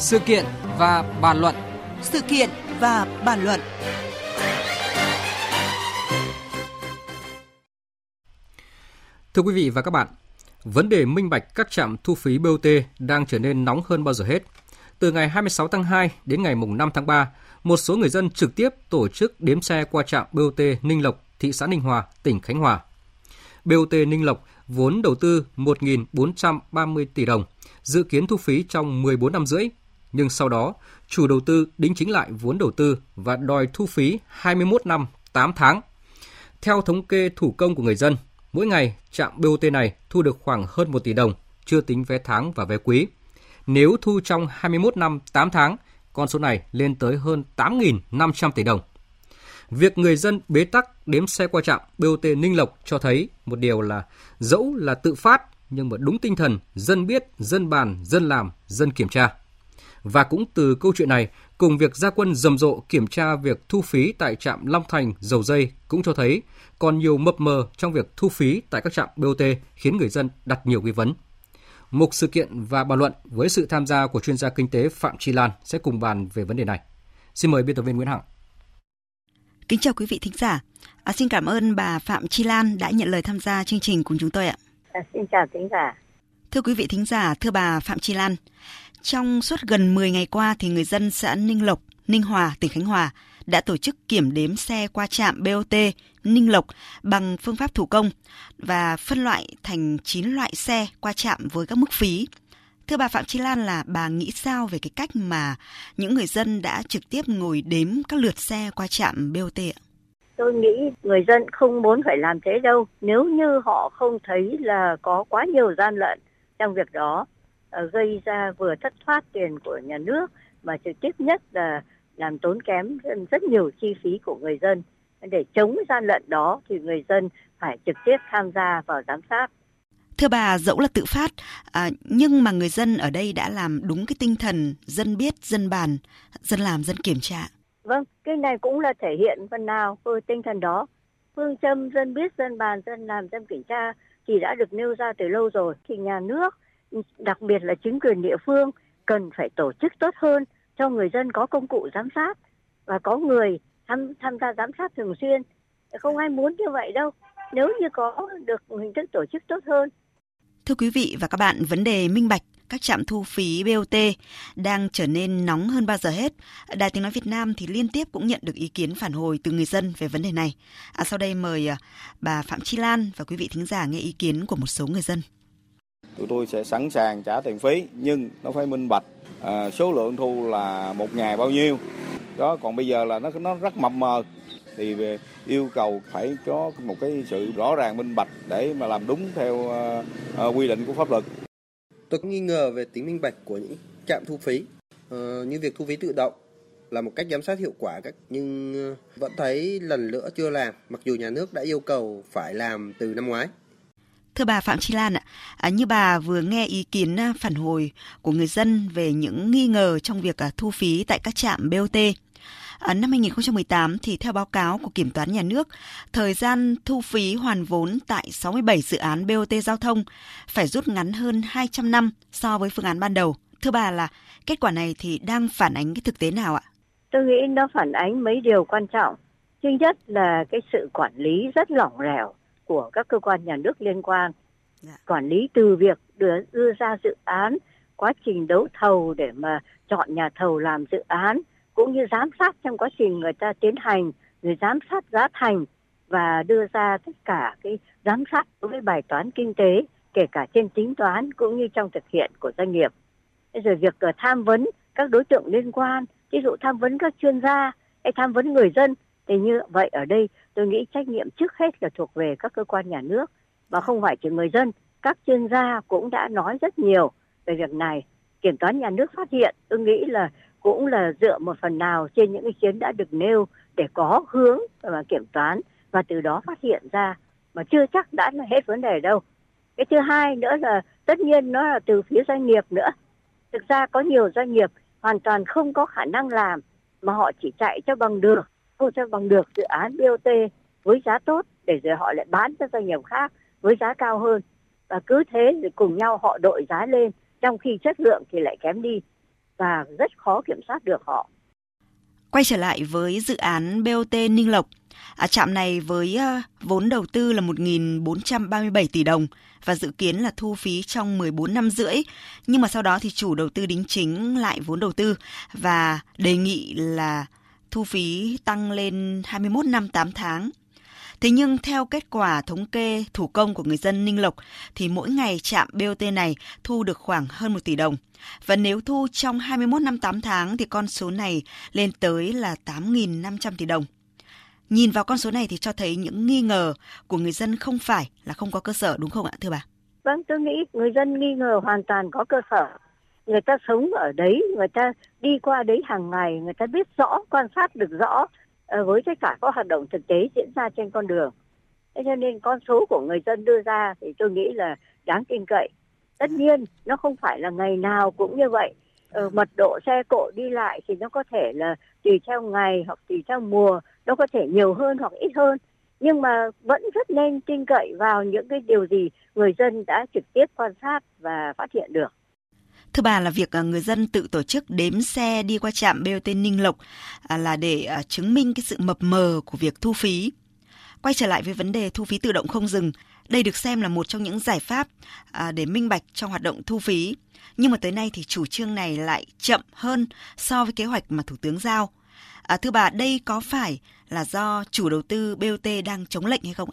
Sự kiện và bàn luận. Sự kiện và bàn luận. Thưa quý vị và các bạn, vấn đề minh bạch các trạm thu phí BOT đang trở nên nóng hơn bao giờ hết. Từ ngày 26 tháng 2 đến ngày 5 tháng 3, một số người dân trực tiếp tổ chức đếm xe qua trạm BOT Ninh Lộc, thị xã Ninh Hòa, tỉnh Khánh Hòa. BOT Ninh Lộc vốn đầu tư 1.430 tỷ đồng, dự kiến thu phí trong 14 năm rưỡi, nhưng sau đó chủ đầu tư đính chính lại vốn đầu tư và đòi thu phí 21 năm 8 tháng. Theo thống kê thủ công của người dân, mỗi ngày trạm BOT này thu được khoảng hơn 1 tỷ đồng, chưa tính vé tháng và vé quý. Nếu thu trong 21 năm 8 tháng, con số này lên tới hơn 8.500 tỷ đồng. Việc người dân bế tắc đếm xe qua trạm BOT Ninh Lộc cho thấy một điều là dẫu là tự phát nhưng mà đúng tinh thần dân biết, dân bàn, dân làm, dân kiểm tra. Và cũng từ câu chuyện này, cùng việc gia quân rầm rộ kiểm tra việc thu phí tại trạm Long Thành, Dầu Dây cũng cho thấy còn nhiều mập mờ trong việc thu phí tại các trạm BOT khiến người dân đặt nhiều nghi vấn. Mục sự kiện và bàn luận với sự tham gia của chuyên gia kinh tế Phạm Chi Lan sẽ cùng bàn về vấn đề này. Xin mời biên tập viên Nguyễn Hằng. Kính chào quý vị thính giả. À, xin cảm ơn bà Phạm Chi Lan đã nhận lời tham gia chương trình cùng chúng tôi ạ. À, xin chào thính giả. Thưa quý vị thính giả, thưa bà Phạm Chi Lan, trong suốt gần 10 ngày qua thì người dân xã Ninh Lộc, Ninh Hòa, tỉnh Khánh Hòa đã tổ chức kiểm đếm xe qua trạm BOT Ninh Lộc bằng phương pháp thủ công và phân loại thành 9 loại xe qua trạm với các mức phí. Thưa bà Phạm Chi Lan là bà nghĩ sao về cái cách mà những người dân đã trực tiếp ngồi đếm các lượt xe qua trạm BOT ạ? Tôi nghĩ người dân không muốn phải làm thế đâu. Nếu như họ không thấy là có quá nhiều gian lận trong việc đó, gây ra vừa thất thoát tiền của nhà nước mà trực tiếp nhất là làm tốn kém rất nhiều chi phí của người dân. Để chống gian lận đó thì người dân phải trực tiếp tham gia vào giám sát. Thưa bà, dẫu là tự phát, à, nhưng mà người dân ở đây đã làm đúng cái tinh thần dân biết, dân bàn, dân làm, dân kiểm tra. Vâng, cái này cũng là thể hiện phần nào với tinh thần đó. Phương châm dân biết, dân bàn, dân làm, dân kiểm tra thì đã được nêu ra từ lâu rồi. Thì nhà nước, đặc biệt là chính quyền địa phương cần phải tổ chức tốt hơn cho người dân có công cụ giám sát và có người tham tham gia giám sát thường xuyên. Không ai muốn như vậy đâu. Nếu như có được hình thức tổ chức tốt hơn Thưa quý vị và các bạn, vấn đề minh bạch các trạm thu phí BOT đang trở nên nóng hơn bao giờ hết. Đài Tiếng Nói Việt Nam thì liên tiếp cũng nhận được ý kiến phản hồi từ người dân về vấn đề này. À, sau đây mời à, bà Phạm Chi Lan và quý vị thính giả nghe ý kiến của một số người dân. Tụi tôi sẽ sẵn sàng trả tiền phí nhưng nó phải minh bạch. À, số lượng thu là một ngày bao nhiêu. Đó còn bây giờ là nó nó rất mập mờ thì về yêu cầu phải có một cái sự rõ ràng minh bạch để mà làm đúng theo uh, quy định của pháp luật. Tôi cũng nghi ngờ về tính minh bạch của những trạm thu phí uh, như việc thu phí tự động là một cách giám sát hiệu quả các nhưng ờ, vẫn thấy lần nữa chưa làm mặc dù nhà nước đã yêu cầu phải làm từ năm ngoái. Thưa bà Phạm Chi Lan ạ, à, như bà vừa nghe ý kiến à, phản hồi của người dân về những nghi ngờ trong việc à, thu phí tại các trạm BOT À, năm 2018 thì theo báo cáo của Kiểm toán Nhà nước, thời gian thu phí hoàn vốn tại 67 dự án BOT giao thông phải rút ngắn hơn 200 năm so với phương án ban đầu. Thưa bà là kết quả này thì đang phản ánh cái thực tế nào ạ? Tôi nghĩ nó phản ánh mấy điều quan trọng. Thứ nhất là cái sự quản lý rất lỏng lẻo của các cơ quan nhà nước liên quan. Dạ. Quản lý từ việc đưa, đưa ra dự án, quá trình đấu thầu để mà chọn nhà thầu làm dự án, cũng như giám sát trong quá trình người ta tiến hành người giám sát giá thành và đưa ra tất cả cái giám sát đối với bài toán kinh tế kể cả trên tính toán cũng như trong thực hiện của doanh nghiệp rồi việc uh, tham vấn các đối tượng liên quan ví dụ tham vấn các chuyên gia hay tham vấn người dân thì như vậy ở đây tôi nghĩ trách nhiệm trước hết là thuộc về các cơ quan nhà nước và không phải chỉ người dân các chuyên gia cũng đã nói rất nhiều về việc này kiểm toán nhà nước phát hiện tôi nghĩ là cũng là dựa một phần nào trên những ý kiến đã được nêu để có hướng và kiểm toán và từ đó phát hiện ra mà chưa chắc đã là hết vấn đề đâu. Cái thứ hai nữa là tất nhiên nó là từ phía doanh nghiệp nữa. Thực ra có nhiều doanh nghiệp hoàn toàn không có khả năng làm mà họ chỉ chạy cho bằng được, không cho bằng được dự án BOT với giá tốt để rồi họ lại bán cho doanh nghiệp khác với giá cao hơn. Và cứ thế rồi cùng nhau họ đội giá lên trong khi chất lượng thì lại kém đi và rất khó kiểm soát được họ. Quay trở lại với dự án BOT Ninh Lộc, à, trạm này với uh, vốn đầu tư là 1.437 tỷ đồng và dự kiến là thu phí trong 14 năm rưỡi. Nhưng mà sau đó thì chủ đầu tư đính chính lại vốn đầu tư và đề nghị là thu phí tăng lên 21 năm 8 tháng. Thế nhưng theo kết quả thống kê thủ công của người dân Ninh Lộc thì mỗi ngày trạm BOT này thu được khoảng hơn 1 tỷ đồng. Và nếu thu trong 21 năm 8 tháng thì con số này lên tới là 8.500 tỷ đồng. Nhìn vào con số này thì cho thấy những nghi ngờ của người dân không phải là không có cơ sở đúng không ạ thưa bà? Vâng, tôi nghĩ người dân nghi ngờ hoàn toàn có cơ sở. Người ta sống ở đấy, người ta đi qua đấy hàng ngày, người ta biết rõ, quan sát được rõ Ờ, với tất cả các hoạt động thực tế diễn ra trên con đường. Thế cho nên con số của người dân đưa ra thì tôi nghĩ là đáng tin cậy. Tất nhiên nó không phải là ngày nào cũng như vậy. Ờ, mật độ xe cộ đi lại thì nó có thể là tùy theo ngày hoặc tùy theo mùa, nó có thể nhiều hơn hoặc ít hơn. Nhưng mà vẫn rất nên tin cậy vào những cái điều gì người dân đã trực tiếp quan sát và phát hiện được thứ ba là việc à, người dân tự tổ chức đếm xe đi qua trạm BOT Ninh Lộc à, là để à, chứng minh cái sự mập mờ của việc thu phí. Quay trở lại với vấn đề thu phí tự động không dừng, đây được xem là một trong những giải pháp để minh bạch trong hoạt động thu phí. Nhưng mà tới nay thì chủ trương này lại chậm hơn so với kế hoạch mà Thủ tướng giao. À, thưa bà, đây có phải là do chủ đầu tư BOT đang chống lệnh hay không?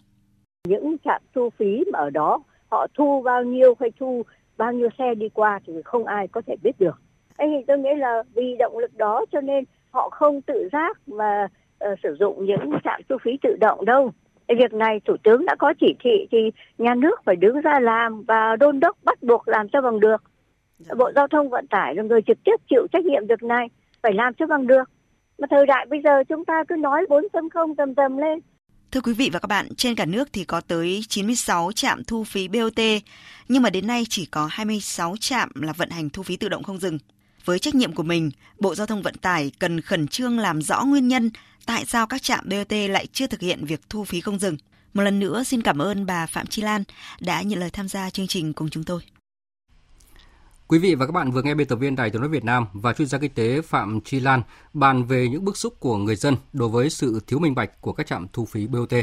Những trạm thu phí mà ở đó họ thu bao nhiêu hay thu bao nhiêu xe đi qua thì không ai có thể biết được. Anh thì tôi nghĩ là vì động lực đó cho nên họ không tự giác mà uh, sử dụng những trạm thu phí tự động đâu. Việc này Thủ tướng đã có chỉ thị thì nhà nước phải đứng ra làm và đôn đốc bắt buộc làm cho bằng được. Dạ. Bộ Giao thông Vận tải là người trực tiếp chịu trách nhiệm việc này, phải làm cho bằng được. Mà thời đại bây giờ chúng ta cứ nói 4.0 tầm tầm lên, Thưa quý vị và các bạn, trên cả nước thì có tới 96 trạm thu phí BOT, nhưng mà đến nay chỉ có 26 trạm là vận hành thu phí tự động không dừng. Với trách nhiệm của mình, Bộ Giao thông Vận tải cần khẩn trương làm rõ nguyên nhân tại sao các trạm BOT lại chưa thực hiện việc thu phí không dừng. Một lần nữa xin cảm ơn bà Phạm Chi Lan đã nhận lời tham gia chương trình cùng chúng tôi. Quý vị và các bạn vừa nghe biên tập viên Đài tiếng nói Việt Nam và chuyên gia kinh tế Phạm Chi Lan bàn về những bức xúc của người dân đối với sự thiếu minh bạch của các trạm thu phí BOT.